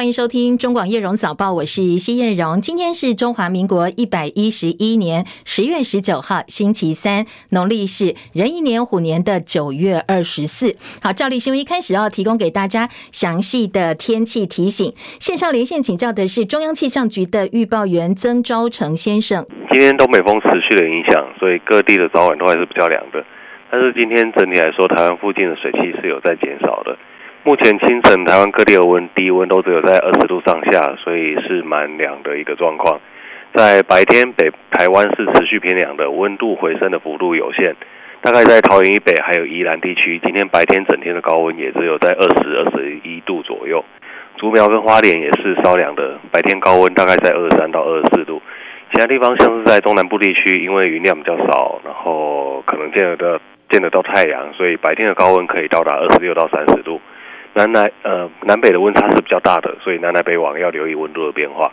欢迎收听中广叶荣早报，我是谢燕荣。今天是中华民国一百一十一年十月十九号，星期三，农历是壬寅年虎年的九月二十四。好，照例新闻一开始要提供给大家详细的天气提醒。线上连线请教的是中央气象局的预报员曾昭成先生。今天东北风持续的影响，所以各地的早晚都还是比较凉的。但是今天整体来说，台湾附近的水汽是有在减少的。目前清晨台湾各地的温低温都只有在二十度上下，所以是蛮凉的一个状况。在白天北台湾是持续偏凉的，温度回升的幅度有限。大概在桃园以北还有宜兰地区，今天白天整天的高温也只有在二十二十一度左右。竹苗跟花莲也是稍凉的，白天高温大概在二十三到二十四度。其他地方像是在中南部地区，因为云量比较少，然后可能见得到见得到太阳，所以白天的高温可以到达二十六到三十度。南南呃南北的温差是比较大的，所以南来北往要留意温度的变化。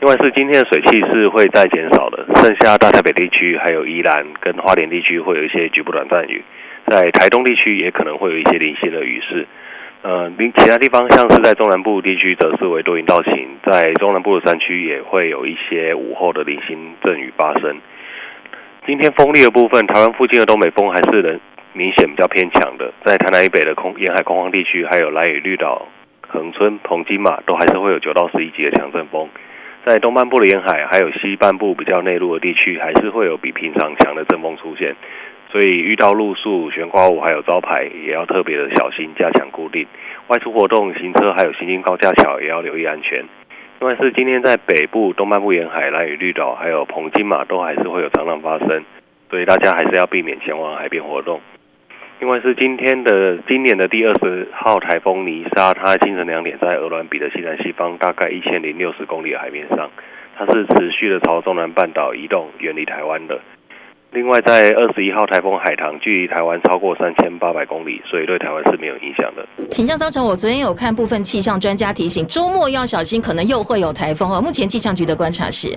另外是今天的水汽是会再减少的，剩下大台北地区还有宜兰跟花莲地区会有一些局部短暂雨，在台东地区也可能会有一些零星的雨势。呃，其他地方像是在中南部地区则是为多云到晴，在中南部的山区也会有一些午后的零星阵雨发生。今天风力的部分，台湾附近的东北风还是能。明显比较偏强的，在台南以北的空沿海空旷地区，还有兰屿绿岛、恒春、澎金马，都还是会有九到十一级的强阵风。在东半部的沿海，还有西半部比较内陆的地区，还是会有比平常强的阵风出现。所以遇到路树、悬挂物还有招牌，也要特别的小心，加强固定。外出活动、行车还有行经高架桥，也要留意安全。另外是今天在北部、东半部沿海、兰屿绿岛还有澎金马，都还是会有长浪发生，所以大家还是要避免前往海边活动。另外是今天的今年的第二十号台风尼莎，它清晨两点在鹅銮鼻的西南西方大概一千零六十公里的海面上，它是持续的朝中南半岛移动，远离台湾的。另外在二十一号台风海棠，距离台湾超过三千八百公里，所以对台湾是没有影响的。请教昭成，我昨天有看部分气象专家提醒，周末要小心，可能又会有台风哦。目前气象局的观察是。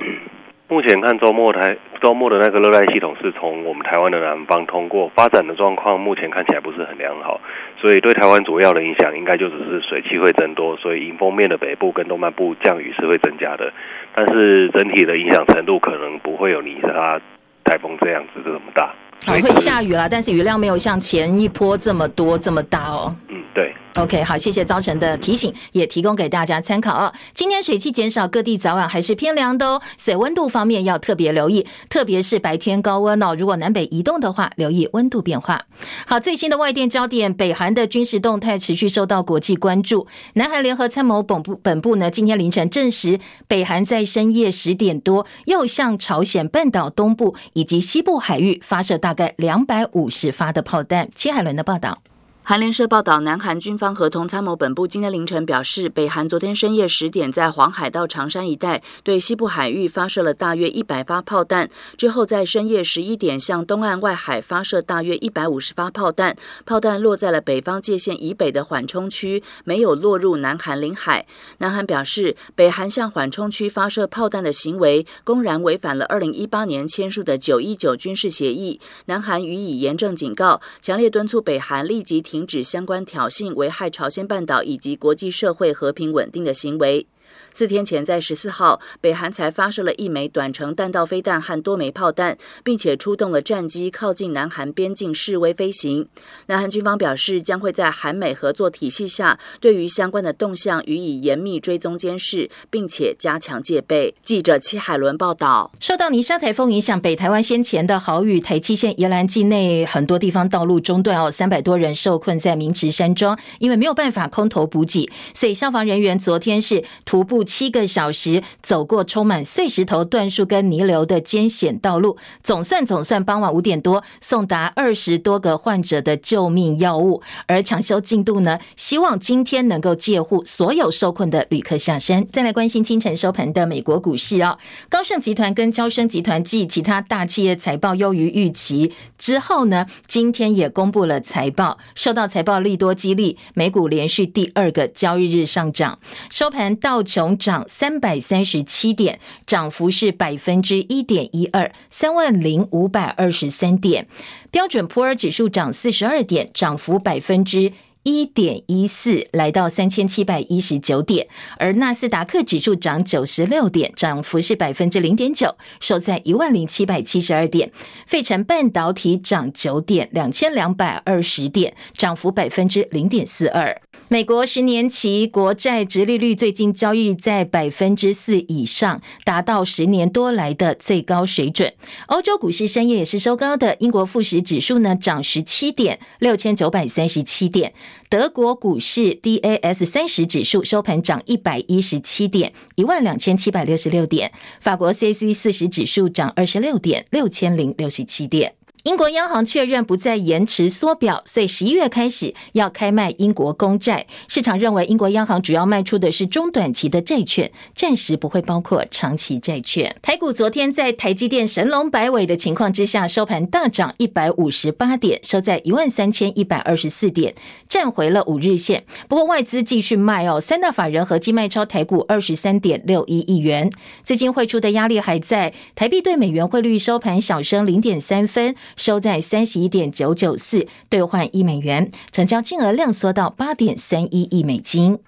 目前看周末台周末的那个热带系统是从我们台湾的南方通过，发展的状况目前看起来不是很良好，所以对台湾主要的影响应该就只是水汽会增多，所以迎风面的北部跟东南部降雨是会增加的，但是整体的影响程度可能不会有尼莎台风这样子这么大。好，会下雨啦，但是雨量没有像前一波这么多这么大哦。嗯，对。OK，好，谢谢昭成的提醒，也提供给大家参考哦。今天水汽减少，各地早晚还是偏凉的哦，所以温度方面要特别留意，特别是白天高温哦。如果南北移动的话，留意温度变化。好，最新的外电焦点，北韩的军事动态持续受到国际关注。南韩联合参谋本部本部呢，今天凌晨证实，北韩在深夜十点多又向朝鲜半岛东部以及西部海域发射大大概两百五十发的炮弹。戚海伦的报道。韩联社报道，南韩军方合同参谋本部今天凌晨表示，北韩昨天深夜十点在黄海到长山一带对西部海域发射了大约一百发炮弹，之后在深夜十一点向东岸外海发射大约一百五十发炮弹，炮弹落在了北方界线以北的缓冲区，没有落入南韩领海。南韩表示，北韩向缓冲区发射炮弹的行为公然违反了二零一八年签署的九一九军事协议，南韩予以严正警告，强烈敦促北韩立即停停止相关挑衅、危害朝鲜半岛以及国际社会和平稳定的行为。四天前，在十四号，北韩才发射了一枚短程弹道飞弹和多枚炮弹，并且出动了战机靠近南韩边境示威飞行。南韩军方表示，将会在韩美合作体系下，对于相关的动向予以严密追踪监视，并且加强戒备。记者戚海伦报道。受到尼莎台风影响，北台湾先前的豪雨，台七线宜兰境内很多地方道路中断哦，三百多人受困在明池山庄，因为没有办法空投补给，所以消防人员昨天是步。七个小时走过充满碎石头、断树跟泥流的艰险道路，总算总算傍晚五点多送达二十多个患者的救命药物，而抢修进度呢，希望今天能够借护所有受困的旅客下山。再来关心清晨收盘的美国股市啊，高盛集团跟交生集团继其他大企业财报优于预期之后呢，今天也公布了财报，受到财报利多激励，美股连续第二个交易日上涨，收盘到琼。涨三百三十七点，涨幅是百分之一点一二，三万零五百二十三点。标准普尔指数涨四十二点，涨幅百分之一点一四，来到三千七百一十九点。而纳斯达克指数涨九十六点，涨幅是百分之零点九，收在一万零七百七十二点。费城半导体涨九点，两千两百二十点，涨幅百分之零点四二。美国十年期国债殖利率最近交易在百分之四以上，达到十年多来的最高水准。欧洲股市深夜也是收高的，英国富时指数呢涨十七点，六千九百三十七点。德国股市 D A S 三十指数收盘涨一百一十七点，一万两千七百六十六点。法国 CAC 四十指数涨二十六点，六千零六十七点。英国央行确认不再延迟缩表，所以十一月开始要开卖英国公债。市场认为英国央行主要卖出的是中短期的债券，暂时不会包括长期债券。台股昨天在台积电神龙摆尾的情况之下，收盘大涨一百五十八点，收在一万三千一百二十四点，站回了五日线。不过外资继续卖哦，三大法人合计卖超台股二十三点六一亿元，资金汇出的压力还在。台币对美元汇率收盘小升零点三分。收在三十一点九九四兑换一美元，成交金额量缩到八点三一亿美金。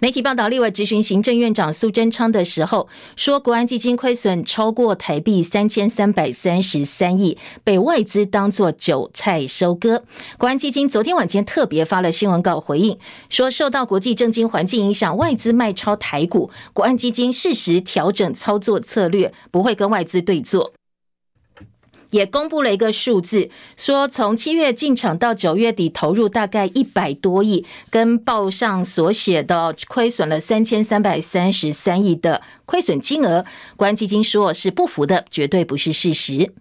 媒体报道，立委质询行政院长苏贞昌的时候，说国安基金亏损超过台币三千三百三十三亿，被外资当作韭菜收割。国安基金昨天晚间特别发了新闻稿回应，说受到国际政经环境影响，外资卖超台股，国安基金适时调整操作策略，不会跟外资对坐。也公布了一个数字，说从七月进场到九月底投入大概一百多亿，跟报上所写的亏损了三千三百三十三亿的亏损金额，国安基金说是不符的，绝对不是事实。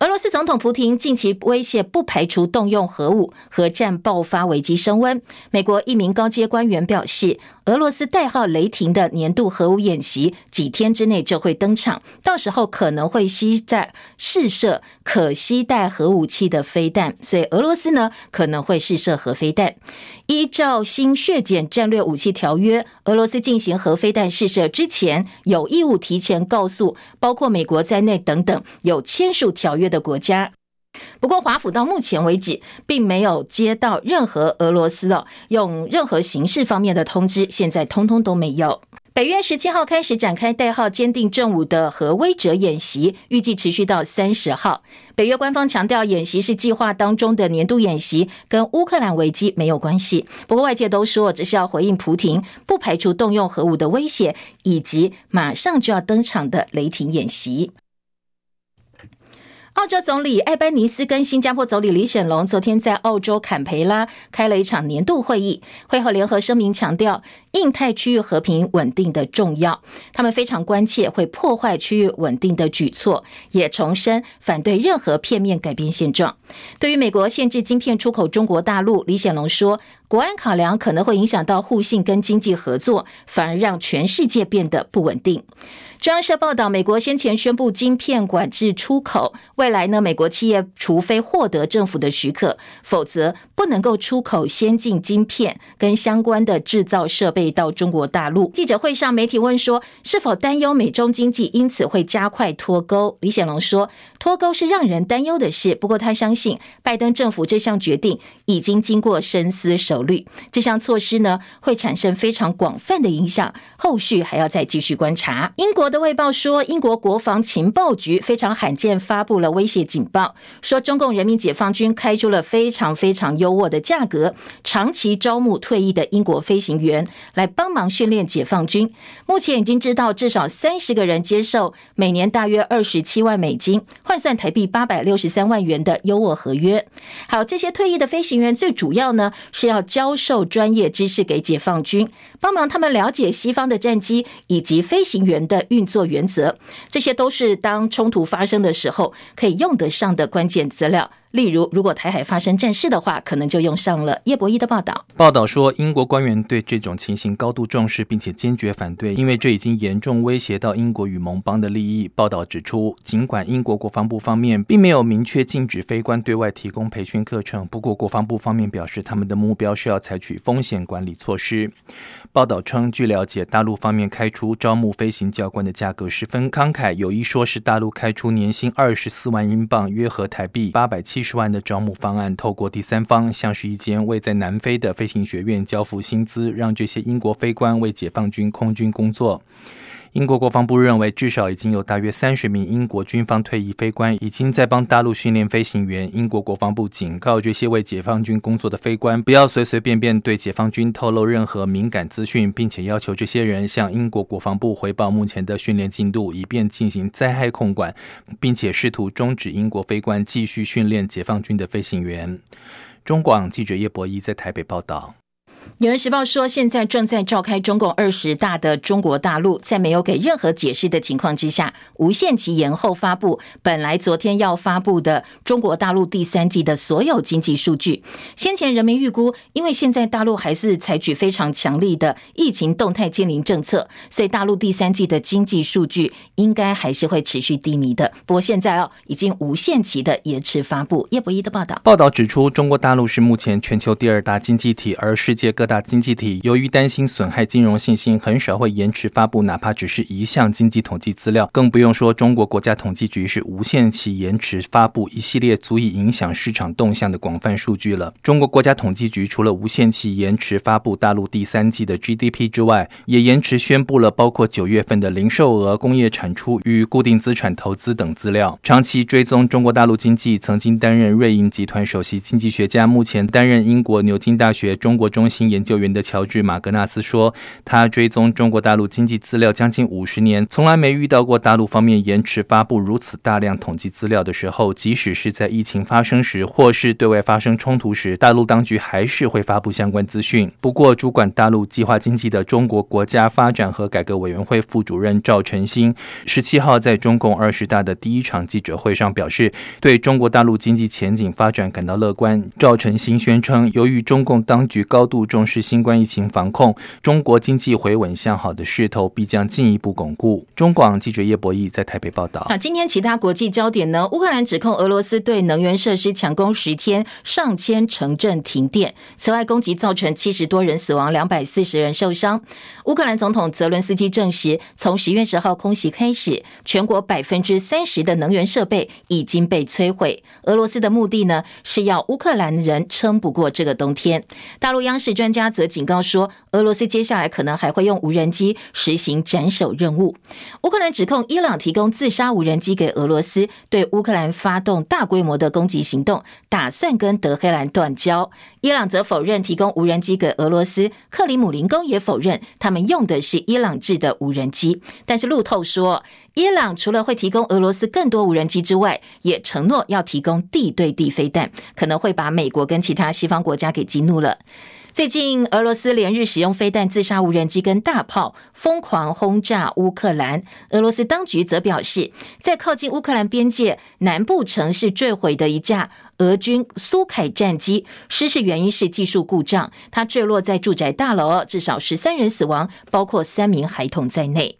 俄罗斯总统普廷近期威胁不排除动用核武，核战爆发危机升温。美国一名高阶官员表示，俄罗斯代号“雷霆”的年度核武演习几天之内就会登场，到时候可能会吸在试射可携带核武器的飞弹，所以俄罗斯呢可能会试射核飞弹。依照新削减战略武器条约，俄罗斯进行核飞弹试射之前，有义务提前告诉包括美国在内等等有签署条约的国家。不过，华府到目前为止并没有接到任何俄罗斯的用任何形式方面的通知，现在通通都没有。北约十七号开始展开代号“坚定正午”的核威慑演习，预计持续到三十号。北约官方强调，演习是计划当中的年度演习，跟乌克兰危机没有关系。不过，外界都说这是要回应普廷不排除动用核武的威胁，以及马上就要登场的雷霆演习。澳洲总理艾班尼斯跟新加坡总理李显龙昨天在澳洲坎培拉开了一场年度会议，会后联合声明强调印太区域和平稳定的重要，他们非常关切会破坏区域稳定的举措，也重申反对任何片面改变现状。对于美国限制晶片出口中国大陆，李显龙说，国安考量可能会影响到互信跟经济合作，反而让全世界变得不稳定。中央社报道，美国先前宣布晶片管制出口，未来呢，美国企业除非获得政府的许可，否则不能够出口先进晶片跟相关的制造设备到中国大陆。记者会上，媒体问说，是否担忧美中经济因此会加快脱钩？李显龙说，脱钩是让人担忧的事，不过他相信拜登政府这项决定已经经过深思熟虑，这项措施呢会产生非常广泛的影响，后续还要再继续观察。英国的卫报说，英国国防情报局非常罕见发布了威胁警报，说中共人民解放军开出了非常非常优渥的价格，长期招募退役的英国飞行员来帮忙训练解放军。目前已经知道至少三十个人接受每年大约二十七万美金，换算台币八百六十三万元的优渥合约。好，这些退役的飞行员最主要呢是要教授专业知识给解放军，帮忙他们了解西方的战机以及飞行员的运作原则，这些都是当冲突发生的时候可以用得上的关键资料。例如，如果台海发生战事的话，可能就用上了叶博弈的报道。报道说，英国官员对这种情形高度重视，并且坚决反对，因为这已经严重威胁到英国与盟邦的利益。报道指出，尽管英国国防部方面并没有明确禁止非官对外提供培训课程，不过国防部方面表示，他们的目标是要采取风险管理措施。报道称，据了解，大陆方面开出招募飞行教官的价格十分慷慨，有一说是大陆开出年薪二十四万英镑，约合台币八百七。十万的招募方案，透过第三方，像是一间位在南非的飞行学院交付薪资，让这些英国飞官为解放军空军工作。英国国防部认为，至少已经有大约三十名英国军方退役飞官已经在帮大陆训练飞行员。英国国防部警告这些为解放军工作的飞官，不要随随便便对解放军透露任何敏感资讯，并且要求这些人向英国国防部回报目前的训练进度，以便进行灾害控管，并且试图终止英国飞官继续训练解放军的飞行员。中广记者叶博一在台北报道。纽约时报说，现在正在召开中共二十大的中国大陆，在没有给任何解释的情况之下，无限期延后发布本来昨天要发布的中国大陆第三季的所有经济数据。先前人们预估，因为现在大陆还是采取非常强力的疫情动态清零政策，所以大陆第三季的经济数据应该还是会持续低迷的。不过现在哦，已经无限期的延迟发布。叶博一的报道，报道指出，中国大陆是目前全球第二大经济体，而世界各大大经济体由于担心损害金融信心，很少会延迟发布哪怕只是一项经济统计资料，更不用说中国国家统计局是无限期延迟发布一系列足以影响市场动向的广泛数据了。中国国家统计局除了无限期延迟发布大陆第三季的 GDP 之外，也延迟宣布了包括九月份的零售额、工业产出与固定资产投资等资料。长期追踪中国大陆经济，曾经担任瑞银集团首席经济学家，目前担任英国牛津大学中国中心。研究员的乔治·马格纳斯说：“他追踪中国大陆经济资料将近五十年，从来没遇到过大陆方面延迟发布如此大量统计资料的时候。即使是在疫情发生时，或是对外发生冲突时，大陆当局还是会发布相关资讯。不过，主管大陆计划经济的中国国家发展和改革委员会副主任赵晨星十七号在中共二十大的第一场记者会上表示，对中国大陆经济前景发展感到乐观。赵晨星宣称，由于中共当局高度重视新冠疫情防控，中国经济回稳向好的势头必将进一步巩固。中广记者叶博义在台北报道。那今天其他国际焦点呢？乌克兰指控俄罗斯对能源设施强攻十天，上千城镇停电。此外，攻击造成七十多人死亡，两百四十人受伤。乌克兰总统泽伦斯基证实，从十月十号空袭开始，全国百分之三十的能源设备已经被摧毁。俄罗斯的目的呢，是要乌克兰人撑不过这个冬天。大陆央视专家则警告说，俄罗斯接下来可能还会用无人机实行斩首任务。乌克兰指控伊朗提供自杀无人机给俄罗斯，对乌克兰发动大规模的攻击行动，打算跟德黑兰断交。伊朗则否认提供无人机给俄罗斯，克里姆林宫也否认他们用的是伊朗制的无人机。但是路透说，伊朗除了会提供俄罗斯更多无人机之外，也承诺要提供地对地飞弹，可能会把美国跟其他西方国家给激怒了。最近，俄罗斯连日使用飞弹、自杀无人机跟大炮，疯狂轰炸乌克兰。俄罗斯当局则表示，在靠近乌克兰边界南部城市坠毁的一架俄军苏凯战机，失事原因是技术故障，它坠落在住宅大楼，至少十三人死亡，包括三名孩童在内。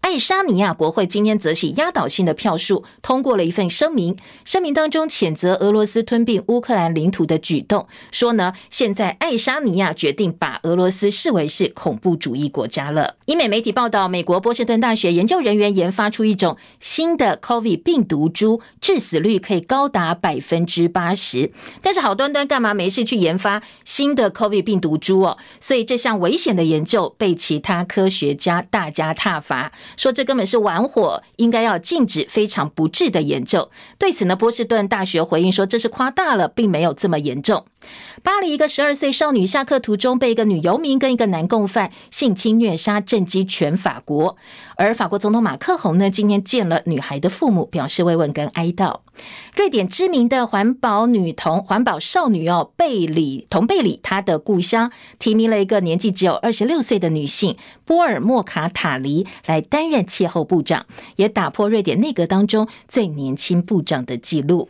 爱沙尼亚国会今天则是压倒性的票数通过了一份声明，声明当中谴责俄罗斯吞并乌克兰领土的举动，说呢，现在爱沙尼亚决定把俄罗斯视为是恐怖主义国家了。英美媒体报道，美国波士顿大学研究人员研发出一种新的 COVID 病毒株，致死率可以高达百分之八十。但是好端端干嘛没事去研发新的 COVID 病毒株哦？所以这项危险的研究被其他科学家大加挞伐。说这根本是玩火，应该要禁止非常不智的研究。对此呢，波士顿大学回应说，这是夸大了，并没有这么严重。巴黎一个十二岁少女下课途中被一个女游民跟一个男共犯性侵虐杀，震惊全法国。而法国总统马克宏呢，今天见了女孩的父母，表示慰问跟哀悼。瑞典知名的环保女童、环保少女哦，贝里同贝里，她的故乡提名了一个年纪只有二十六岁的女性波尔莫卡塔黎来担任气候部长，也打破瑞典内阁当中最年轻部长的纪录。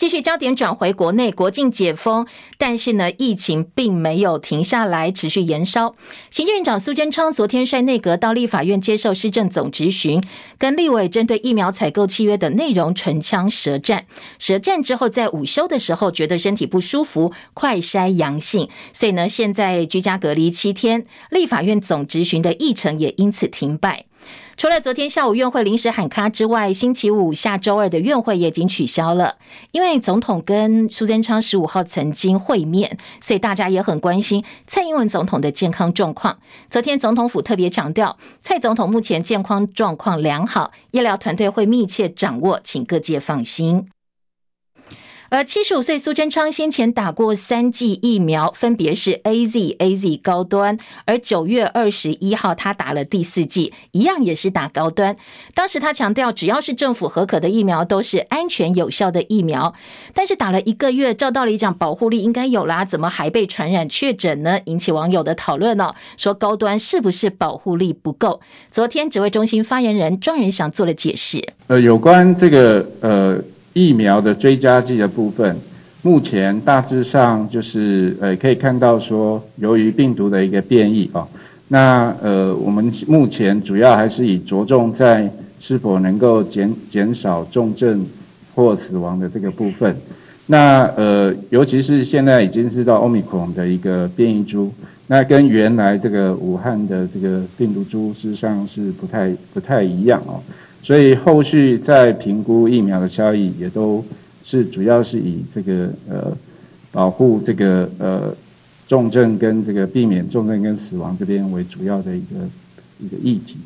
继续焦点转回国内，国境解封，但是呢，疫情并没有停下来，持续延烧。行政院长苏贞昌昨天率内阁到立法院接受施政总质询，跟立委针对疫苗采购契约的内容唇枪舌战。舌战之后，在午休的时候觉得身体不舒服，快筛阳性，所以呢，现在居家隔离七天。立法院总质询的议程也因此停摆。除了昨天下午院会临时喊卡之外，星期五下周二的院会也已经取消了，因为总统跟苏贞昌十五号曾经会面，所以大家也很关心蔡英文总统的健康状况。昨天总统府特别强调，蔡总统目前健康状况良好，医疗团队会密切掌握，请各界放心。而七十五岁苏贞昌先前打过三剂疫苗，分别是 AZ、AZ 高端。而九月二十一号，他打了第四剂，一样也是打高端。当时他强调，只要是政府核可的疫苗，都是安全有效的疫苗。但是打了一个月，照道理讲保护力应该有啦，怎么还被传染确诊呢？引起网友的讨论哦，说高端是不是保护力不够？昨天指挥中心发言人庄人祥做了解释。呃，有关这个呃。疫苗的追加剂的部分，目前大致上就是呃可以看到说，由于病毒的一个变异哦，那呃我们目前主要还是以着重在是否能够减减少重症或死亡的这个部分。那呃尤其是现在已经是到 Omicron 的一个变异株，那跟原来这个武汉的这个病毒株事实上是不太不太一样哦。所以后续在评估疫苗的效益，也都是主要是以这个呃保护这个呃重症跟这个避免重症跟死亡这边为主要的一个一个议题。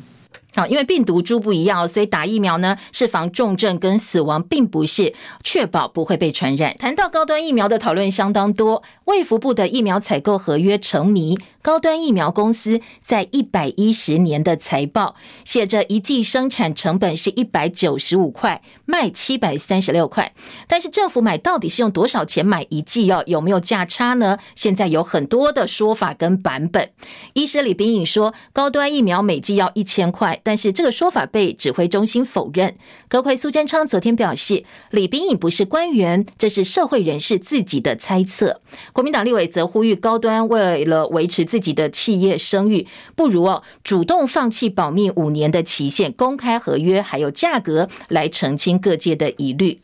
好，因为病毒株不一样，所以打疫苗呢是防重症跟死亡，并不是确保不会被传染。谈到高端疫苗的讨论相当多，卫福部的疫苗采购合约成谜。高端疫苗公司在一百一十年的财报写着一剂生产成本是一百九十五块，卖七百三十六块。但是政府买到底是用多少钱买一剂？要有没有价差呢？现在有很多的说法跟版本。医师李秉颖说，高端疫苗每剂要一千块，但是这个说法被指挥中心否认。德奎苏贞昌昨天表示，李秉颖不是官员，这是社会人士自己的猜测。国民党立委则呼吁高端为了维持自己的企业声誉，不如哦主动放弃保密五年的期限，公开合约还有价格，来澄清各界的疑虑。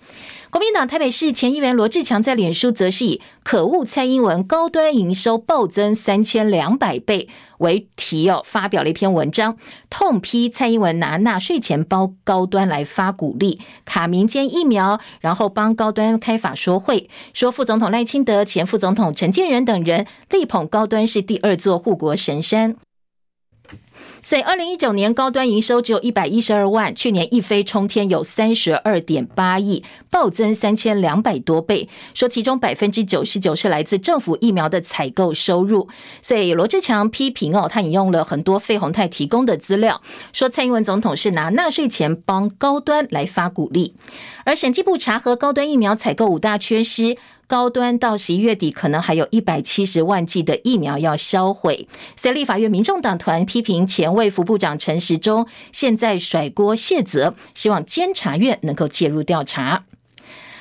国民党台北市前议员罗志强在脸书则是以“可恶蔡英文高端营收暴增三千两百倍”为题哦，发表了一篇文章，痛批蔡英文拿纳税钱包高端来发鼓励，卡民间疫苗，然后帮高端开法说会，说副总统赖清德、前副总统陈建仁等人力捧高端是第二座护国神山。所以，二零一九年高端营收只有一百一十二万，去年一飞冲天，有三十二点八亿，暴增三千两百多倍。说其中百分之九十九是来自政府疫苗的采购收入。所以罗志强批评哦，他引用了很多费鸿泰提供的资料，说蔡英文总统是拿纳税钱帮高端来发鼓励。而审计部查核高端疫苗采购五大缺失。高端到十一月底可能还有一百七十万剂的疫苗要销毁，所以立法院民众党团批评前卫福部长陈时中现在甩锅卸责，希望监察院能够介入调查。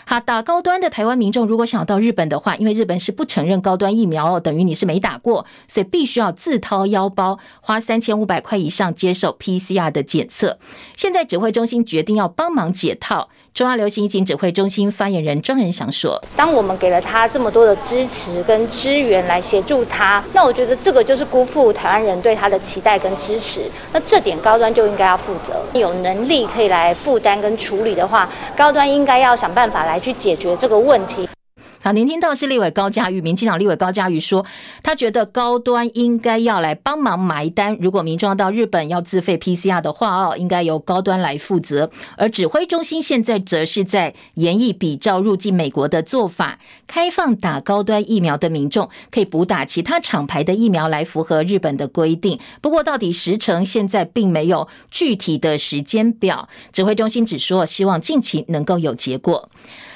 好，打高端的台湾民众如果想要到日本的话，因为日本是不承认高端疫苗哦，等于你是没打过，所以必须要自掏腰包花三千五百块以上接受 PCR 的检测。现在指挥中心决定要帮忙解套。中央流行疫情指挥中心发言人庄仁祥说：“当我们给了他这么多的支持跟支援来协助他，那我觉得这个就是辜负台湾人对他的期待跟支持。那这点高端就应该要负责，有能力可以来负担跟处理的话，高端应该要想办法来去解决这个问题。”好，您听到是立委高嘉瑜，民进党立委高嘉瑜说，他觉得高端应该要来帮忙埋单。如果民众到日本要自费 PCR 的话，哦，应该由高端来负责。而指挥中心现在则是在研议比照入境美国的做法，开放打高端疫苗的民众可以补打其他厂牌的疫苗来符合日本的规定。不过，到底时程现在并没有具体的时间表。指挥中心只说希望近期能够有结果。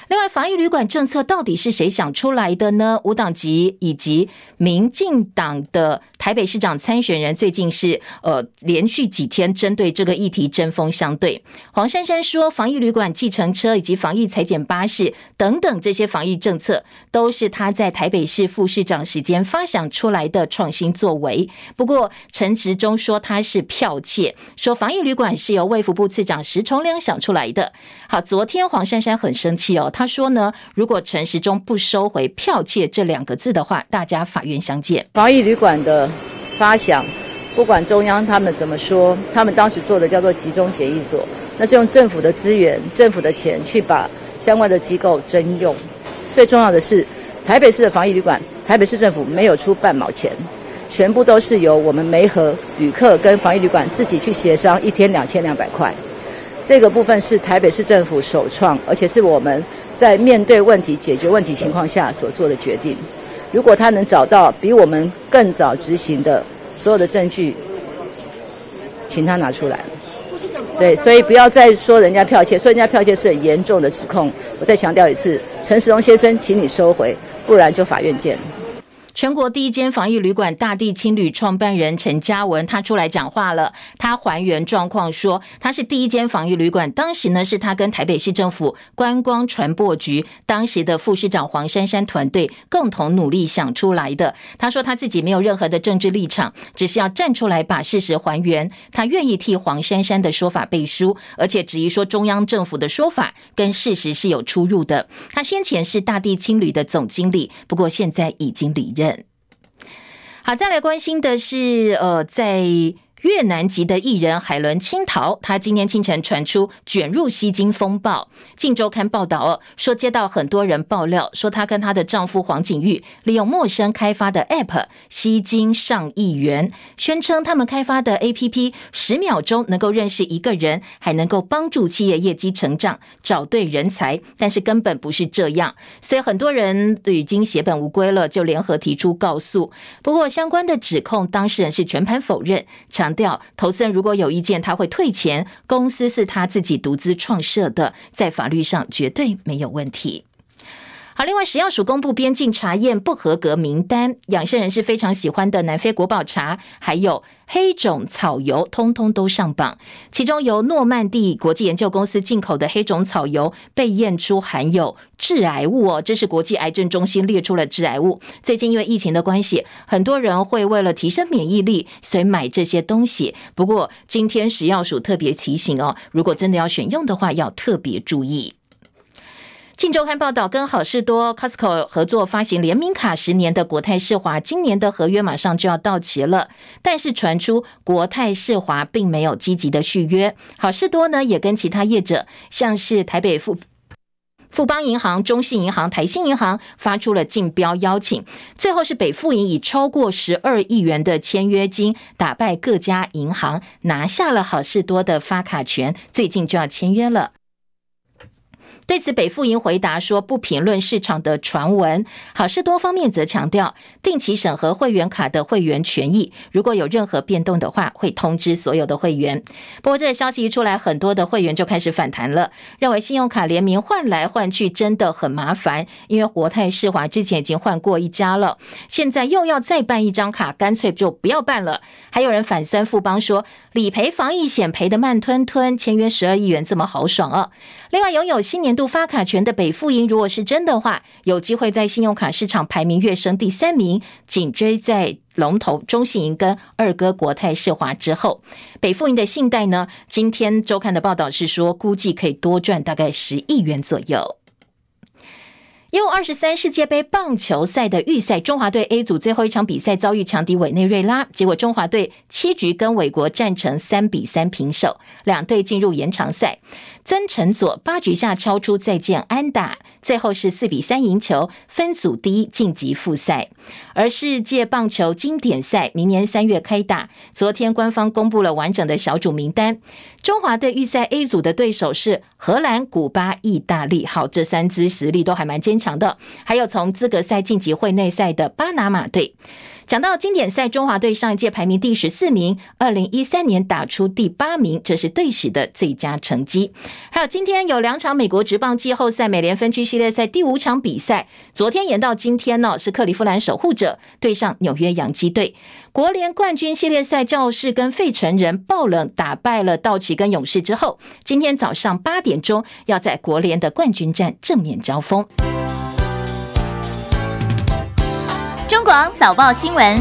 另外，防疫旅馆政策到底是谁想出来的呢？无党籍以及民进党的台北市长参选人最近是呃连续几天针对这个议题针锋相对。黄珊珊说，防疫旅馆、计程车以及防疫裁剪巴士等等这些防疫政策，都是他在台北市副市长时间发想出来的创新作为。不过陈时中说他是剽窃，说防疫旅馆是由卫福部次长石崇良想出来的。好，昨天黄珊珊很生气哦。他说呢，如果陈时中不收回“剽窃”这两个字的话，大家法院相见。防疫旅馆的发想不管中央他们怎么说，他们当时做的叫做集中检疫所，那是用政府的资源、政府的钱去把相关的机构征用。最重要的是，台北市的防疫旅馆，台北市政府没有出半毛钱，全部都是由我们媒合旅客跟防疫旅馆自己去协商，一天两千两百块。这个部分是台北市政府首创，而且是我们在面对问题、解决问题情况下所做的决定。如果他能找到比我们更早执行的所有的证据，请他拿出来。对，所以不要再说人家剽窃，说人家剽窃是很严重的指控。我再强调一次，陈时龙先生，请你收回，不然就法院见。全国第一间防疫旅馆大地青旅创办人陈嘉文，他出来讲话了。他还原状况说，他是第一间防疫旅馆，当时呢是他跟台北市政府观光传播局当时的副市长黄珊珊团队共同努力想出来的。他说他自己没有任何的政治立场，只是要站出来把事实还原。他愿意替黄珊珊的说法背书，而且质疑说中央政府的说法跟事实是有出入的。他先前是大地青旅的总经理，不过现在已经离任。好，再来关心的是，呃，在。越南籍的艺人海伦清桃，她今天清晨传出卷入吸金风暴。镜周刊报道说，接到很多人爆料，说她跟她的丈夫黄景玉利用陌生开发的 App 吸金上亿元，宣称他们开发的 APP 十秒钟能够认识一个人，还能够帮助企业业绩成长，找对人才。但是根本不是这样，所以很多人已经血本无归了，就联合提出告诉。不过相关的指控，当事人是全盘否认，强。调投资人如果有意见，他会退钱。公司是他自己独资创设的，在法律上绝对没有问题。好，另外食药署公布边境查验不合格名单，养生人士非常喜欢的南非国宝茶，还有黑种草油，通通都上榜。其中由诺曼第国际研究公司进口的黑种草油被验出含有致癌物哦，这是国际癌症中心列出了致癌物。最近因为疫情的关系，很多人会为了提升免疫力，所以买这些东西。不过今天食药署特别提醒哦，如果真的要选用的话，要特别注意。《镜周刊》报道，跟好事多、Costco 合作发行联名卡十年的国泰世华，今年的合约马上就要到期了。但是传出国泰世华并没有积极的续约，好事多呢也跟其他业者，像是台北富富邦银行、中信银行、台新银行发出了竞标邀请，最后是北富银以超过十二亿元的签约金打败各家银行，拿下了好事多的发卡权，最近就要签约了。对此，北富银回答说不评论市场的传闻。好事多方面则强调，定期审核会员卡的会员权益，如果有任何变动的话，会通知所有的会员。不过，这个消息一出来，很多的会员就开始反弹了，认为信用卡联名换来换去真的很麻烦，因为国泰世华之前已经换过一家了，现在又要再办一张卡，干脆就不要办了。还有人反酸富邦说，理赔防疫险赔得慢吞吞，签约十二亿元这么豪爽啊！另外，拥有新年度发卡权的北富银，如果是真的话，有机会在信用卡市场排名跃升第三名，紧追在龙头中信银跟二哥国泰世华之后。北富银的信贷呢，今天周刊的报道是说，估计可以多赚大概十亿元左右。U 二十三世界杯棒球赛的预赛，中华队 A 组最后一场比赛遭遇强敌委内瑞拉，结果中华队七局跟韦国战成三比三平手，两队进入延长赛。曾承佐八局下敲出再见安打，最后是四比三赢球，分组第一晋级复赛。而世界棒球经典赛明年三月开打，昨天官方公布了完整的小组名单。中华队预赛 A 组的对手是荷兰、古巴、意大利，好，这三支实力都还蛮坚强的。还有从资格赛晋级会内赛的巴拿马队。讲到经典赛，中华队上一届排名第十四名，二零一三年打出第八名，这是队史的最佳成绩。还有今天有两场美国职棒季后赛美联分区系列赛第五场比赛，昨天延到今天呢，是克利夫兰守护者对上纽约洋基队。国联冠军系列赛，教士跟费城人爆冷打败了道奇跟勇士之后，今天早上八点钟要在国联的冠军战正面交锋。广早报新闻，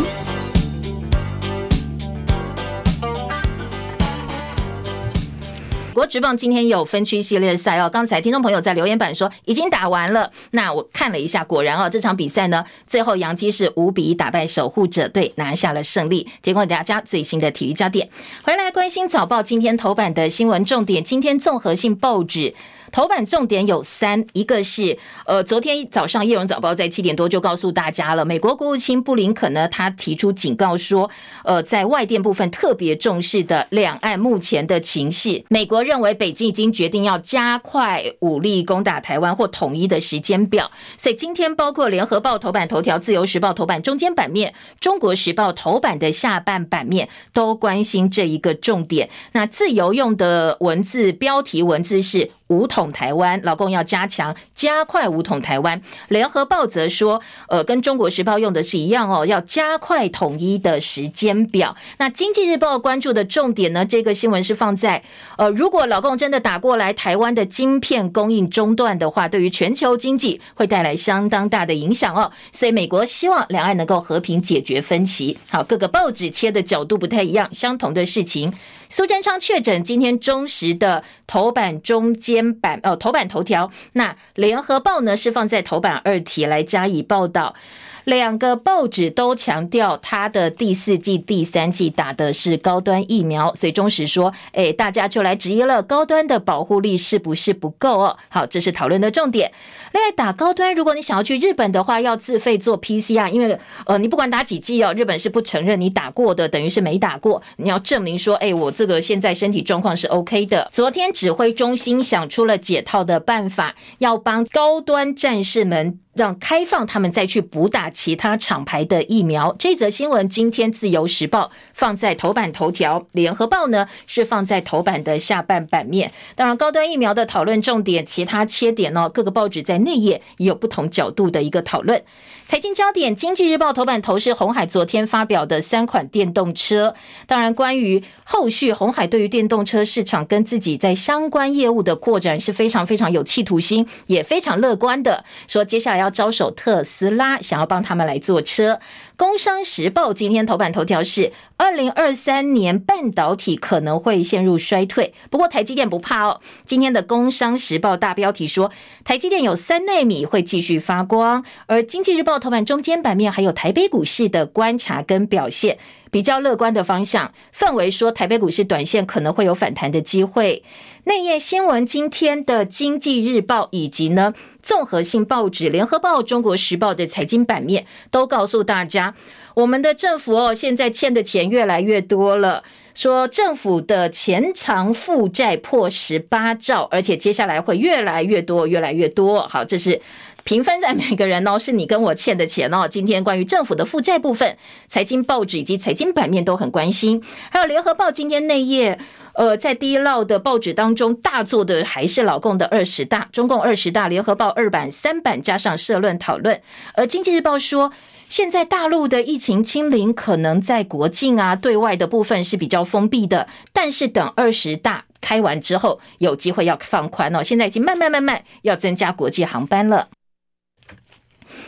国职棒今天有分区系列赛哦，刚才听众朋友在留言板说已经打完了，那我看了一下，果然哦，这场比赛呢，最后洋基是五比一打败守护者队，拿下了胜利。提供给大家最新的体育焦点，回来关心早报今天头版的新闻重点，今天综合性报纸。头版重点有三，一个是呃，昨天早上《叶荣早报》在七点多就告诉大家了，美国国务卿布林肯呢，他提出警告说，呃，在外电部分特别重视的两岸目前的情势，美国认为北京已经决定要加快武力攻打台湾或统一的时间表，所以今天包括《联合报》头版头条、《自由时报》头版中间版面、《中国时报》头版的下半版面都关心这一个重点。那自由用的文字标题文字是。武统台湾，老共要加强加快武统台湾。联合报则说，呃，跟中国时报用的是一样哦，要加快统一的时间表。那经济日报关注的重点呢，这个新闻是放在，呃，如果老共真的打过来，台湾的晶片供应中断的话，对于全球经济会带来相当大的影响哦。所以美国希望两岸能够和平解决分歧。好，各个报纸切的角度不太一样，相同的事情。苏贞昌确诊，今天中时的头版中间版哦，头版头条。那联合报呢是放在头版二题来加以报道。两个报纸都强调，他的第四季、第三季打的是高端疫苗，所以中时说，哎，大家就来质疑了，高端的保护力是不是不够哦？好，这是讨论的重点。另外，打高端，如果你想要去日本的话，要自费做 PCR，因为呃，你不管打几剂哦，日本是不承认你打过的，等于是没打过，你要证明说，哎，我这这个现在身体状况是 OK 的。昨天指挥中心想出了解套的办法，要帮高端战士们。让开放他们再去补打其他厂牌的疫苗。这则新闻今天自由时报放在头版头条，联合报呢是放在头版的下半版面。当然，高端疫苗的讨论重点，其他切点呢，各个报纸在内页也有不同角度的一个讨论。财经焦点，经济日报头版头是红海昨天发表的三款电动车。当然，关于后续红海对于电动车市场跟自己在相关业务的扩展是非常非常有企图心，也非常乐观的。说接下来要招手特斯拉，想要帮他们来坐车。工商时报今天头版头条是二零二三年半导体可能会陷入衰退，不过台积电不怕哦。今天的工商时报大标题说，台积电有三纳米会继续发光，而经济日报头版中间版面还有台北股市的观察跟表现。比较乐观的方向，氛围说台北股市短线可能会有反弹的机会。内页新闻，今天的经济日报以及呢综合性报纸联合报、中国时报的财经版面都告诉大家，我们的政府哦现在欠的钱越来越多了，说政府的钱偿负债破十八兆，而且接下来会越来越多，越来越多。好，这是。平分在每个人哦，是你跟我欠的钱哦。今天关于政府的负债部分，财经报纸以及财经版面都很关心。还有联合报今天内页，呃，在第一烙的报纸当中大做的还是老共的二十大，中共二十大，联合报二版、三版加上社论讨论。而经济日报说，现在大陆的疫情清零可能在国境啊，对外的部分是比较封闭的，但是等二十大开完之后，有机会要放宽哦。现在已经慢慢慢慢要增加国际航班了。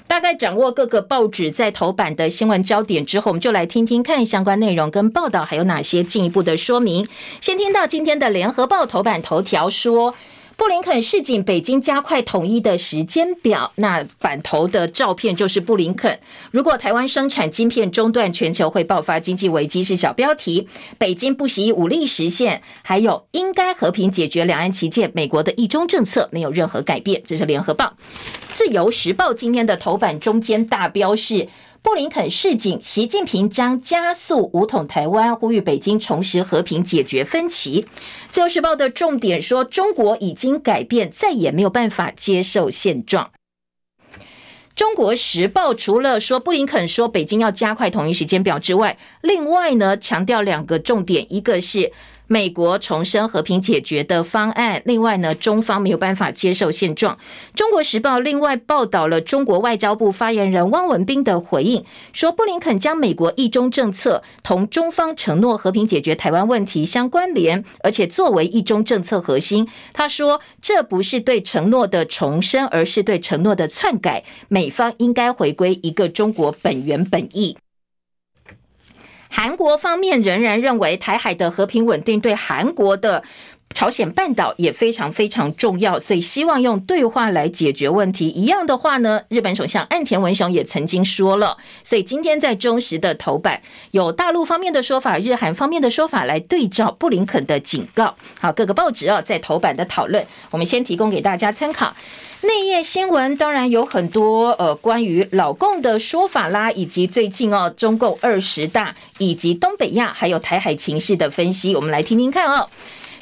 大概掌握各个报纸在头版的新闻焦点之后，我们就来听听看相关内容跟报道还有哪些进一步的说明。先听到今天的联合报头版头条说。布林肯示警，北京加快统一的时间表。那反头的照片就是布林肯。如果台湾生产晶片中断，全球会爆发经济危机，是小标题。北京不惜武力实现，还有应该和平解决两岸歧见。美国的一中政策没有任何改变。这是联合报、自由时报今天的头版中间大标是。布林肯示警，习近平将加速武统台湾，呼吁北京重拾和平解决分歧。自由时报的重点说，中国已经改变，再也没有办法接受现状。中国时报除了说布林肯说北京要加快统一时间表之外，另外呢强调两个重点，一个是。美国重申和平解决的方案。另外呢，中方没有办法接受现状。中国时报另外报道了中国外交部发言人汪文斌的回应，说布林肯将美国一中政策同中方承诺和平解决台湾问题相关联，而且作为一中政策核心。他说，这不是对承诺的重申，而是对承诺的篡改。美方应该回归一个中国本源本意。韩国方面仍然认为台海的和平稳定对韩国的朝鲜半岛也非常非常重要，所以希望用对话来解决问题。一样的话呢，日本首相岸田文雄也曾经说了，所以今天在中时的头版有大陆方面的说法，日韩方面的说法来对照布林肯的警告。好，各个报纸啊在头版的讨论，我们先提供给大家参考。内页新闻当然有很多呃关于老共的说法啦，以及最近哦中共二十大以及东北亚还有台海情势的分析，我们来听听看哦。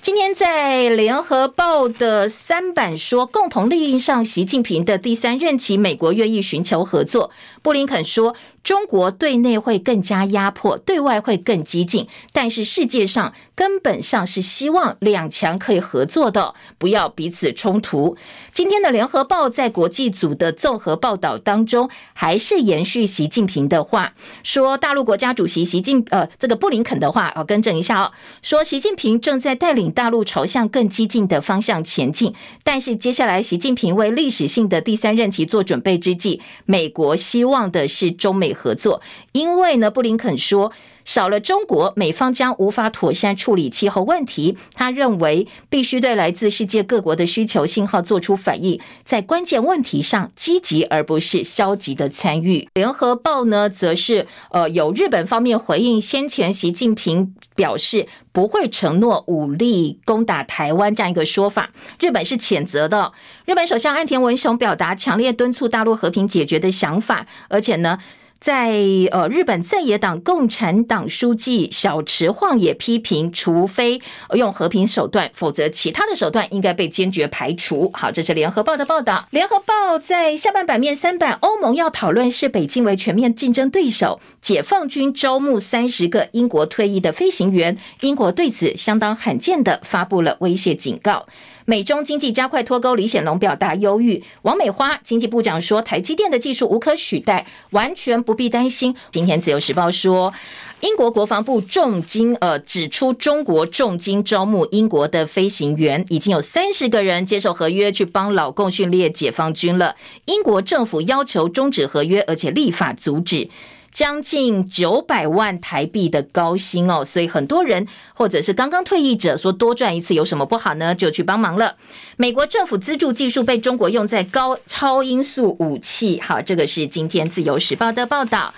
今天在联合报的三版说，共同利益上，习近平的第三任期，美国愿意寻求合作。布林肯说。中国对内会更加压迫，对外会更激进，但是世界上根本上是希望两强可以合作的，不要彼此冲突。今天的联合报在国际组的综合报道当中，还是延续习近平的话，说大陆国家主席习近呃这个布林肯的话，我更正一下哦，说习近平正在带领大陆朝向更激进的方向前进，但是接下来习近平为历史性的第三任期做准备之际，美国希望望的是中美。合作，因为呢，布林肯说，少了中国，美方将无法妥善处理气候问题。他认为必须对来自世界各国的需求信号做出反应，在关键问题上积极而不是消极的参与。联合报呢，则是呃，有日本方面回应先前习近平表示不会承诺武力攻打台湾这样一个说法，日本是谴责的。日本首相岸田文雄表达强烈敦促大陆和平解决的想法，而且呢。在呃，日本在野党共产党书记小池晃也批评，除非用和平手段，否则其他的手段应该被坚决排除。好，这是联合报的报道。联合报在下半版面三版，欧盟要讨论视北京为全面竞争对手，解放军招募三十个英国退役的飞行员，英国对此相当罕见的发布了威胁警告。美中经济加快脱钩，李显龙表达忧郁。王美花经济部长说，台积电的技术无可取代，完全不必担心。今天自由时报说，英国国防部重金呃指出，中国重金招募英国的飞行员，已经有三十个人接受合约去帮老共训练解放军了。英国政府要求终止合约，而且立法阻止。将近九百万台币的高薪哦，所以很多人或者是刚刚退役者说多赚一次有什么不好呢？就去帮忙了。美国政府资助技术被中国用在高超音速武器，好，这个是今天自由时报的报道。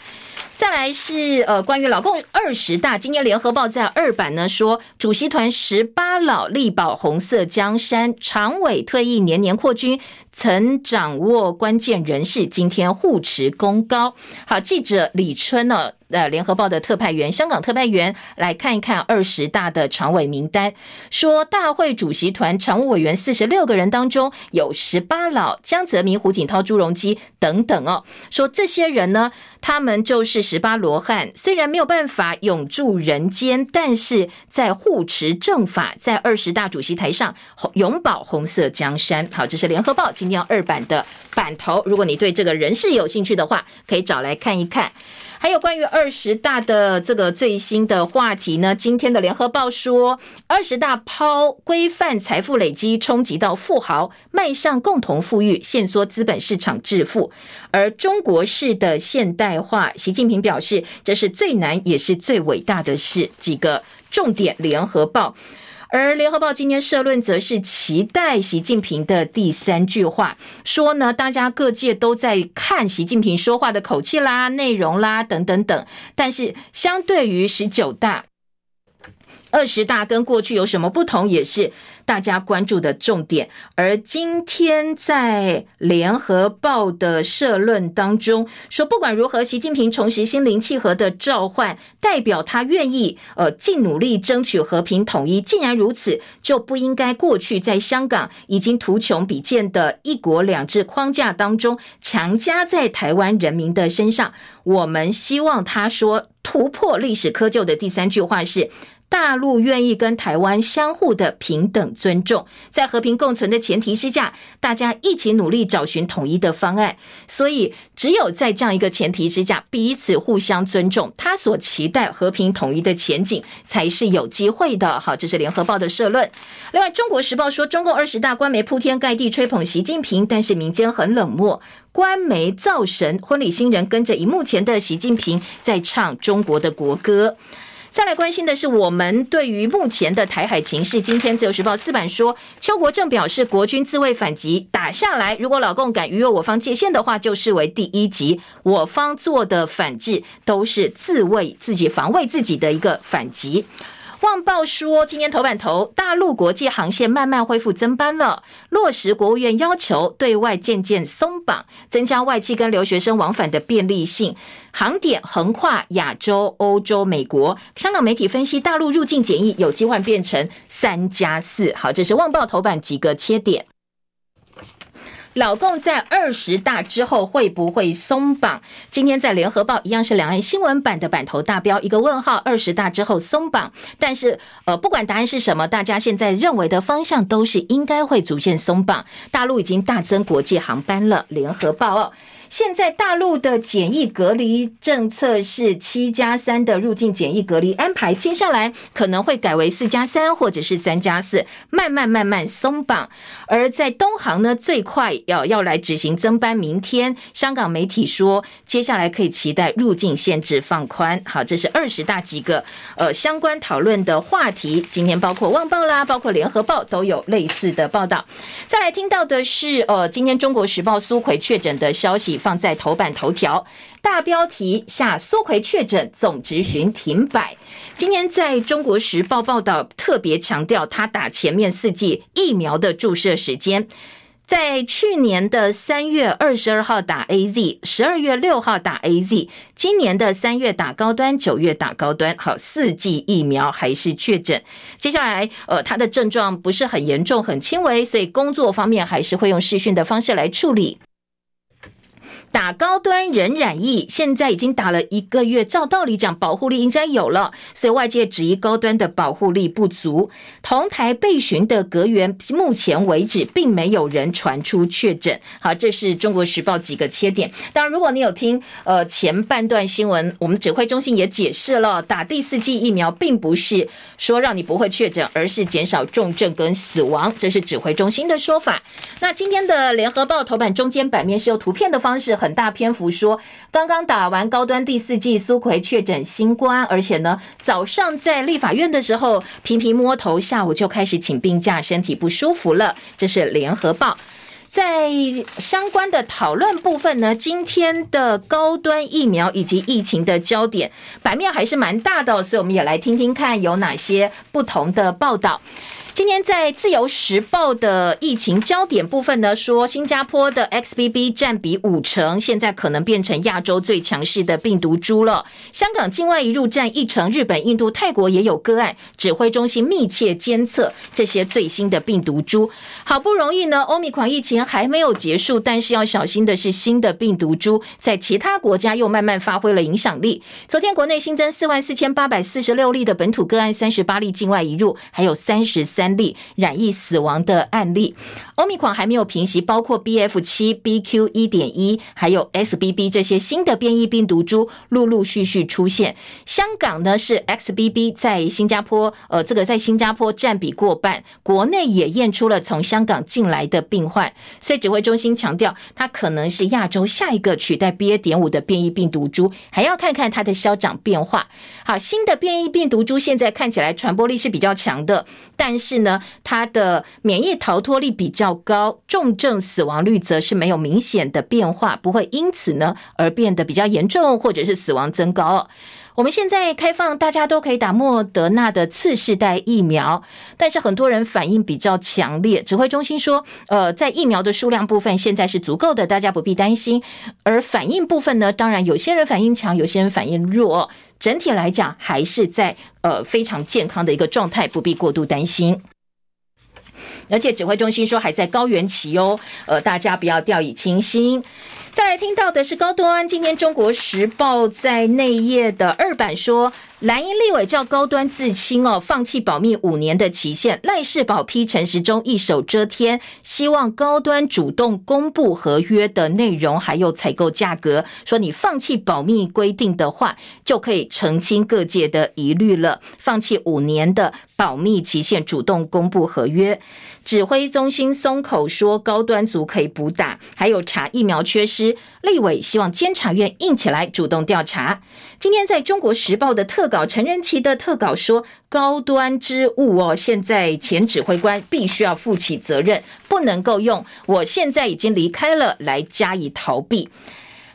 再来是呃，关于老共二十大，今天联合报在二版呢说，主席团十八老力保红色江山，常委退役年年扩军，曾掌握关键人士，今天护持功高。好，记者李春呢？呃，联合报的特派员，香港特派员来看一看二十大的常委名单，说大会主席团常务委员四十六个人当中有十八老，江泽民、胡锦涛、朱镕基等等哦。说这些人呢，他们就是十八罗汉，虽然没有办法永驻人间，但是在护持正法，在二十大主席台上永保红色江山。好，这是联合报今天二版的版头。如果你对这个人事有兴趣的话，可以找来看一看。还有关于二十大的这个最新的话题呢？今天的联合报说，二十大抛规范财富累积，冲击到富豪，迈向共同富裕，限缩资本市场致富。而中国式的现代化，习近平表示，这是最难也是最伟大的事。几个重点，联合报。而联合报今天社论则是期待习近平的第三句话，说呢，大家各界都在看习近平说话的口气啦、内容啦等等等，但是相对于十九大。二十大跟过去有什么不同，也是大家关注的重点。而今天在联合报的社论当中说，不管如何，习近平重拾心灵契合的召唤，代表他愿意呃尽努力争取和平统一。既然如此，就不应该过去在香港已经图穷匕见的一国两制框架当中强加在台湾人民的身上。我们希望他说突破历史窠臼的第三句话是。大陆愿意跟台湾相互的平等尊重，在和平共存的前提之下，大家一起努力找寻统一的方案。所以，只有在这样一个前提之下，彼此互相尊重，他所期待和平统一的前景才是有机会的。好，这是联合报的社论。另外，《中国时报》说，中共二十大官媒铺天盖地吹捧习近平，但是民间很冷漠，官媒造神，婚礼新人跟着荧幕前的习近平在唱中国的国歌。再来关心的是，我们对于目前的台海情势，今天自由时报四版说，邱国正表示，国军自卫反击打下来，如果老共敢逾越我方界限的话，就视为第一级。我方做的反制都是自卫自己、防卫自己的一个反击。《旺报》说，今天头版头，大陆国际航线慢慢恢复增班了，落实国务院要求，对外渐渐松绑，增加外企跟留学生往返的便利性，航点横跨亚洲、欧洲、美国。香港媒体分析，大陆入境检疫有机会变成三加四。好，这是《旺报》头版几个切点。老共在二十大之后会不会松绑？今天在联合报一样是两岸新闻版的版头大标，一个问号。二十大之后松绑，但是呃，不管答案是什么，大家现在认为的方向都是应该会逐渐松绑。大陆已经大增国际航班了。联合报哦。现在大陆的检疫隔离政策是七加三的入境检疫隔离安排，接下来可能会改为四加三或者是三加四，慢慢慢慢松绑。而在东航呢，最快要要来执行增班，明天香港媒体说，接下来可以期待入境限制放宽。好，这是二十大几个呃相关讨论的话题。今天包括《旺报》啦，包括《联合报》都有类似的报道。再来听到的是，呃，今天《中国时报》苏奎确诊的消息。放在头版头条，大标题下，苏奎确诊，总质询停摆。今天在中国时报报道，特别强调他打前面四剂疫苗的注射时间，在去年的三月二十二号打 AZ，十二月六号打 AZ，今年的三月打高端，九月打高端，好，四剂疫苗还是确诊。接下来，呃，他的症状不是很严重，很轻微，所以工作方面还是会用视讯的方式来处理。打高端人染疫，现在已经打了一个月，照道理讲保护力应该有了，所以外界质疑高端的保护力不足。同台备询的阁员，目前为止并没有人传出确诊。好，这是中国时报几个切点。当然，如果你有听呃前半段新闻，我们指挥中心也解释了，打第四剂疫苗并不是说让你不会确诊，而是减少重症跟死亡，这是指挥中心的说法。那今天的联合报头版中间版面是用图片的方式。很大篇幅说，刚刚打完高端第四剂，苏奎确诊新冠，而且呢，早上在立法院的时候频频摸头，下午就开始请病假，身体不舒服了。这是联合报在相关的讨论部分呢，今天的高端疫苗以及疫情的焦点版面还是蛮大的，所以我们也来听听看有哪些不同的报道。今天在自由时报的疫情焦点部分呢，说新加坡的 XBB 占比五成，现在可能变成亚洲最强势的病毒株了。香港境外移入占一成，日本、印度、泰国也有个案。指挥中心密切监测这些最新的病毒株。好不容易呢，欧米狂疫情还没有结束，但是要小心的是，新的病毒株在其他国家又慢慢发挥了影响力。昨天国内新增四万四千八百四十六例的本土个案，三十八例境外移入，还有三十三。三例染疫死亡的案例，欧米狂还没有平息，包括 BF 七、BQ 一点一，还有 SBB 这些新的变异病毒株陆陆续续出现。香港呢是 XBB 在新加坡，呃，这个在新加坡占比过半，国内也验出了从香港进来的病患，所以指挥中心强调，它可能是亚洲下一个取代 BA 点五的变异病毒株，还要看看它的消长变化。好，新的变异病毒株现在看起来传播力是比较强的，但是。是呢，它的免疫逃脱力比较高，重症死亡率则是没有明显的变化，不会因此呢而变得比较严重，或者是死亡增高。我们现在开放，大家都可以打莫德纳的次世代疫苗，但是很多人反应比较强烈。指挥中心说，呃，在疫苗的数量部分现在是足够的，大家不必担心。而反应部分呢，当然有些人反应强，有些人反应弱。整体来讲，还是在呃非常健康的一个状态，不必过度担心。而且指挥中心说还在高原期哦，呃，大家不要掉以轻心。再来听到的是高端，今天《中国时报》在内页的二版说，蓝营立委叫高端自清哦，放弃保密五年的期限。赖世宝批陈时中一手遮天，希望高端主动公布合约的内容，还有采购价格。说你放弃保密规定的话，就可以澄清各界的疑虑了。放弃五年的保密期限，主动公布合约。指挥中心松口说，高端族可以补打，还有查疫苗缺失。立委希望监察院硬起来，主动调查。今天在中国时报的特特稿陈仁奇的特稿说，高端之物哦，现在前指挥官必须要负起责任，不能够用我现在已经离开了来加以逃避。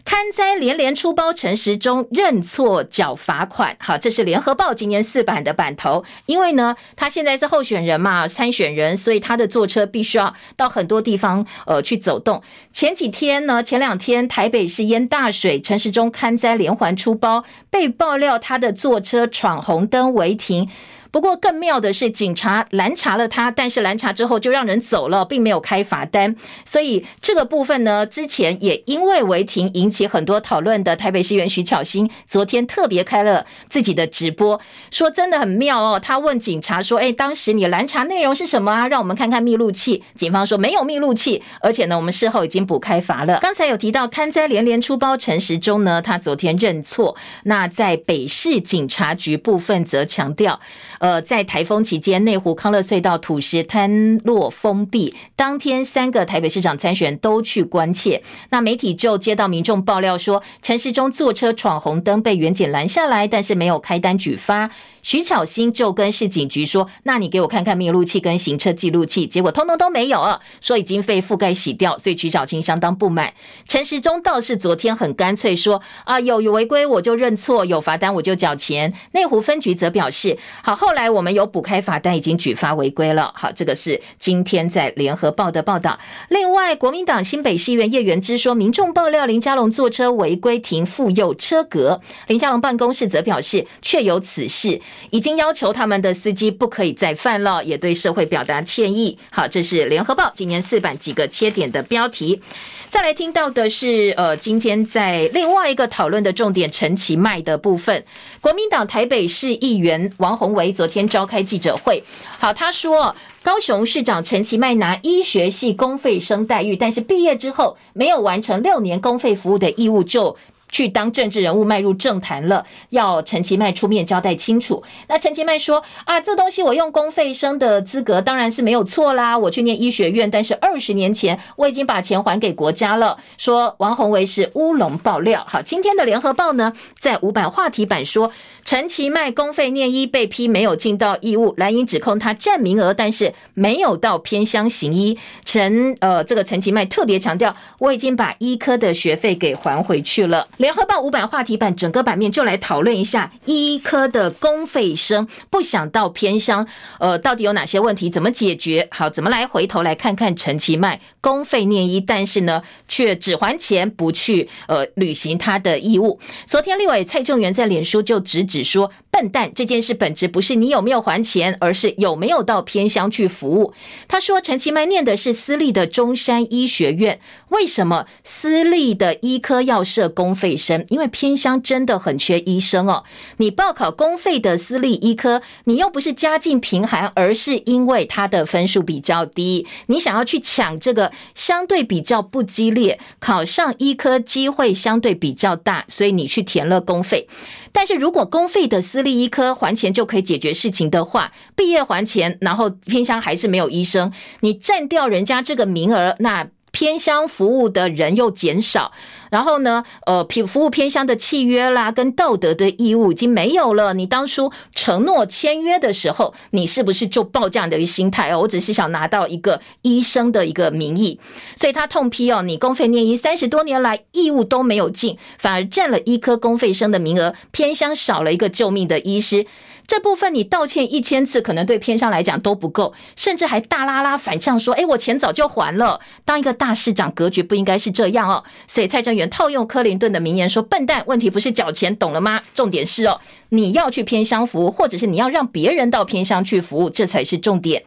勘灾连连出包，陈时中认错缴罚款。好，这是联合报今年四版的版头。因为呢，他现在是候选人嘛，参选人，所以他的坐车必须要到很多地方呃去走动。前几天呢，前两天台北市淹大水，陈时中勘灾连环出包，被爆料他的坐车闯红灯违停。不过更妙的是，警察拦查了他，但是拦查之后就让人走了，并没有开罚单。所以这个部分呢，之前也因为违停引起很多讨论的台北市议员徐巧芯，昨天特别开了自己的直播，说真的很妙哦。他问警察说：“哎，当时你拦查内容是什么啊？让我们看看密录器。”警方说没有密录器，而且呢，我们事后已经补开罚了。刚才有提到勘灾连连出包，陈时中呢，他昨天认错。那在北市警察局部分则强调。呃，在台风期间，内湖康乐隧道土石坍落封闭，当天三个台北市长参选人都去关切。那媒体就接到民众爆料说，陈时中坐车闯红灯被员警拦下来，但是没有开单举发。徐巧芯就跟市警局说：“那你给我看看密录器跟行车记录器。”结果通通都没有，说已经被覆盖洗掉，所以徐巧芯相当不满。陈时中倒是昨天很干脆说：“啊，有有违规我就认错，有罚单我就缴钱。”内湖分局则表示：“好，后后来我们有补开罚单，已经举发违规了。”好，这个是今天在联合报的报道。另外，国民党新北市议员叶元之说：“民众爆料林佳龙坐车违规停妇幼车格，林佳龙办公室则表示确有此事。”已经要求他们的司机不可以再犯了，也对社会表达歉意。好，这是联合报今年四版几个切点的标题。再来听到的是，呃，今天在另外一个讨论的重点，陈其迈的部分。国民党台北市议员王鸿薇昨天召开记者会，好，他说高雄市长陈其迈拿医学系公费生待遇，但是毕业之后没有完成六年公费服务的义务就。去当政治人物，迈入政坛了，要陈其迈出面交代清楚。那陈其迈说啊，这东西我用公费生的资格当然是没有错啦，我去念医学院，但是二十年前我已经把钱还给国家了。说王鸿薇是乌龙爆料。好，今天的联合报呢，在五版话题版说。陈其迈公费念医被批没有尽到义务，蓝营指控他占名额，但是没有到偏乡行医。陈呃，这个陈其迈特别强调，我已经把医科的学费给还回去了。联合报五版话题版整个版面就来讨论一下医科的公费生不想到偏乡，呃，到底有哪些问题，怎么解决？好，怎么来回头来看看陈其迈公费念医，但是呢，却只还钱不去呃履行他的义务。昨天立委蔡正元在脸书就直指。说笨蛋，这件事本质不是你有没有还钱，而是有没有到偏乡去服务。他说，陈其迈念的是私立的中山医学院，为什么私立的医科要设公费生？因为偏乡真的很缺医生哦。你报考公费的私立医科，你又不是家境贫寒，而是因为他的分数比较低，你想要去抢这个相对比较不激烈，考上医科机会相对比较大，所以你去填了公费。但是如果公费的私立医科还钱就可以解决事情的话，毕业还钱，然后偏乡还是没有医生，你占掉人家这个名额，那。偏乡服务的人又减少，然后呢，呃，服服务偏乡的契约啦，跟道德的义务已经没有了。你当初承诺签约的时候，你是不是就抱这样的一个心态哦？我只是想拿到一个医生的一个名义，所以他痛批哦，你公费念医三十多年来义务都没有尽，反而占了医科公费生的名额，偏乡少了一个救命的医师。这部分你道歉一千次，可能对偏乡来讲都不够，甚至还大拉拉反呛说：“哎，我钱早就还了。”当一个大市长，格局不应该是这样哦。所以蔡正元套用克林顿的名言说：“笨蛋，问题不是缴钱，懂了吗？重点是哦，你要去偏乡服务，或者是你要让别人到偏乡去服务，这才是重点。”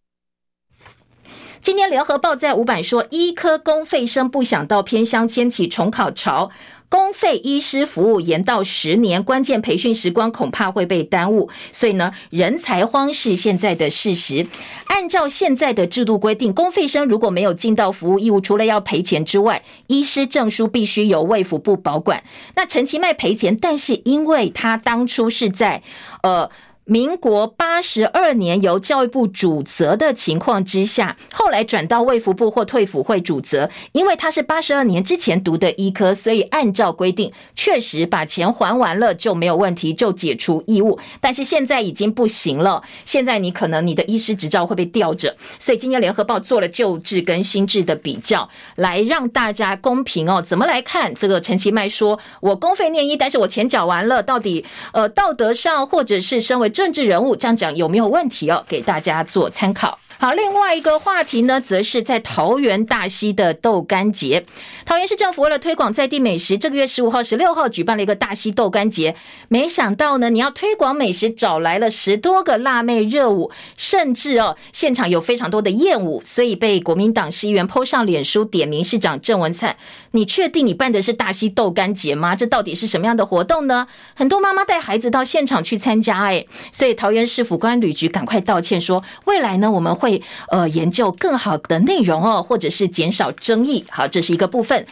今天联合报在五版说，医科公费生不想到偏乡，掀起重考潮。公费医师服务延到十年，关键培训时光恐怕会被耽误，所以呢，人才荒是现在的事实。按照现在的制度规定，公费生如果没有尽到服务义务，除了要赔钱之外，医师证书必须由卫福部保管。那陈其迈赔钱，但是因为他当初是在呃。民国八十二年由教育部主责的情况之下，后来转到卫福部或退辅会主责，因为他是八十二年之前读的医科，所以按照规定，确实把钱还完了就没有问题，就解除义务。但是现在已经不行了，现在你可能你的医师执照会被吊着，所以今天联合报做了旧制跟新制的比较，来让大家公平哦。怎么来看这个？陈其迈说：“我公费念医，但是我钱缴完了，到底呃道德上或者是身为。”政治人物这样讲有没有问题哦？给大家做参考。好，另外一个话题呢，则是在桃园大溪的豆干节。桃园市政府为了推广在地美食，这个月十五号、十六号举办了一个大溪豆干节。没想到呢，你要推广美食，找来了十多个辣妹热舞，甚至哦，现场有非常多的艳舞，所以被国民党市议员 PO 上脸书点名市长郑文灿。你确定你办的是大溪豆干节吗？这到底是什么样的活动呢？很多妈妈带孩子到现场去参加，哎，所以桃园市府关旅局赶快道歉说，未来呢，我们会。呃，研究更好的内容哦，或者是减少争议。好，这是一个部分。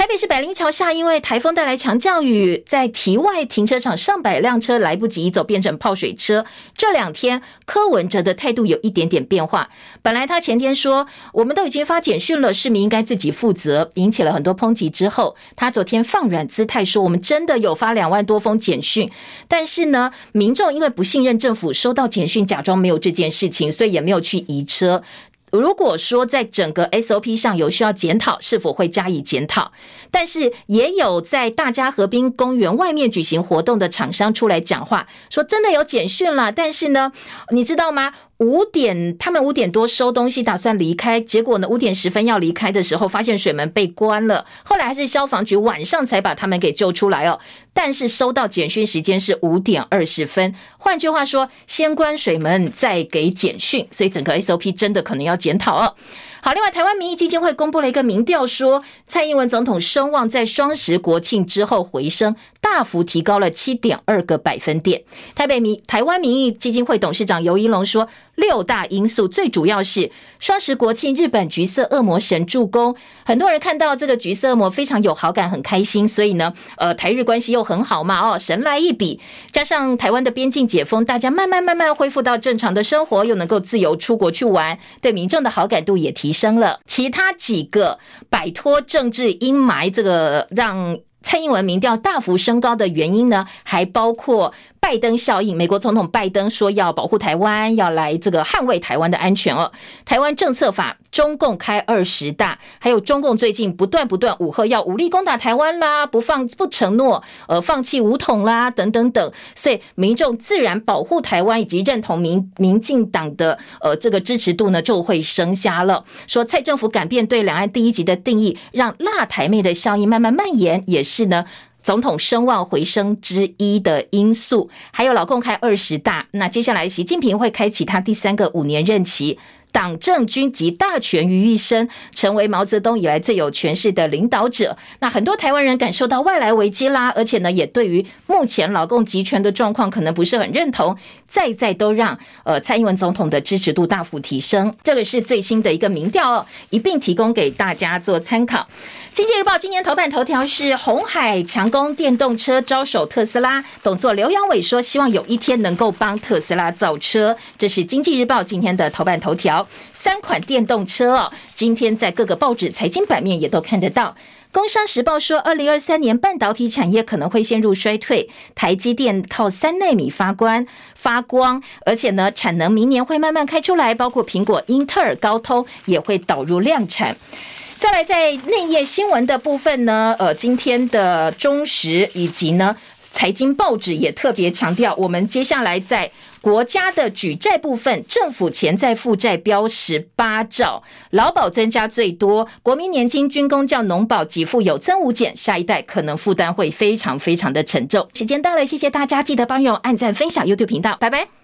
台北市百灵桥下，因为台风带来强降雨，在堤外停车场上百辆车来不及走，变成泡水车。这两天柯文哲的态度有一点点变化。本来他前天说我们都已经发简讯了，市民应该自己负责，引起了很多抨击。之后他昨天放软姿态说，我们真的有发两万多封简讯，但是呢，民众因为不信任政府，收到简讯假装没有这件事情，所以也没有去移车。如果说在整个 SOP 上有需要检讨，是否会加以检讨？但是也有在大家河滨公园外面举行活动的厂商出来讲话，说真的有简讯了，但是呢，你知道吗？五点，他们五点多收东西，打算离开。结果呢，五点十分要离开的时候，发现水门被关了。后来还是消防局晚上才把他们给救出来哦。但是收到简讯时间是五点二十分，换句话说，先关水门再给简讯，所以整个 SOP 真的可能要检讨哦。好，另外，台湾民意基金会公布了一个民调，说蔡英文总统声望在双十国庆之后回升，大幅提高了七点二个百分点。台北民台湾民意基金会董事长尤一龙说，六大因素最主要是双十国庆，日本橘色恶魔神助攻，很多人看到这个橘色恶魔非常有好感，很开心，所以呢，呃，台日关系又很好嘛，哦，神来一笔，加上台湾的边境解封，大家慢慢慢慢恢复到正常的生活，又能够自由出国去玩，对民众的好感度也。提升了，其他几个摆脱政治阴霾，这个让蔡英文民调大幅升高的原因呢，还包括。拜登效应，美国总统拜登说要保护台湾，要来这个捍卫台湾的安全哦。台湾政策法，中共开二十大，还有中共最近不断不断武吓要武力攻打台湾啦，不放不承诺呃放弃武统啦等等等，所以民众自然保护台湾以及认同民民进党的呃这个支持度呢就会升下了。说蔡政府改变对两岸第一级的定义，让辣台妹的效应慢慢蔓延，也是呢。总统声望回升之一的因素，还有老共开二十大，那接下来习近平会开启他第三个五年任期。党政军集大权于一身，成为毛泽东以来最有权势的领导者。那很多台湾人感受到外来危机啦，而且呢，也对于目前老共集权的状况可能不是很认同，再再都让呃蔡英文总统的支持度大幅提升。这个是最新的一个民调哦，一并提供给大家做参考。经济日报今年头版头条是红海强攻电动车，招手特斯拉。董座刘扬伟说，希望有一天能够帮特斯拉造车。这是经济日报今天的头版头条。三款电动车哦，今天在各个报纸财经版面也都看得到。工商时报说，二零二三年半导体产业可能会陷入衰退，台积电靠三纳米发光发光，而且呢，产能明年会慢慢开出来，包括苹果、英特尔、高通也会导入量产。再来，在内页新闻的部分呢，呃，今天的中时以及呢财经报纸也特别强调，我们接下来在。国家的举债部分，政府潜在负债标十八兆，劳保增加最多，国民年金、军工、叫、农保给付有增无减，下一代可能负担会非常非常的沉重。时间到了，谢谢大家，记得帮我按赞、分享 YouTube 频道，拜拜。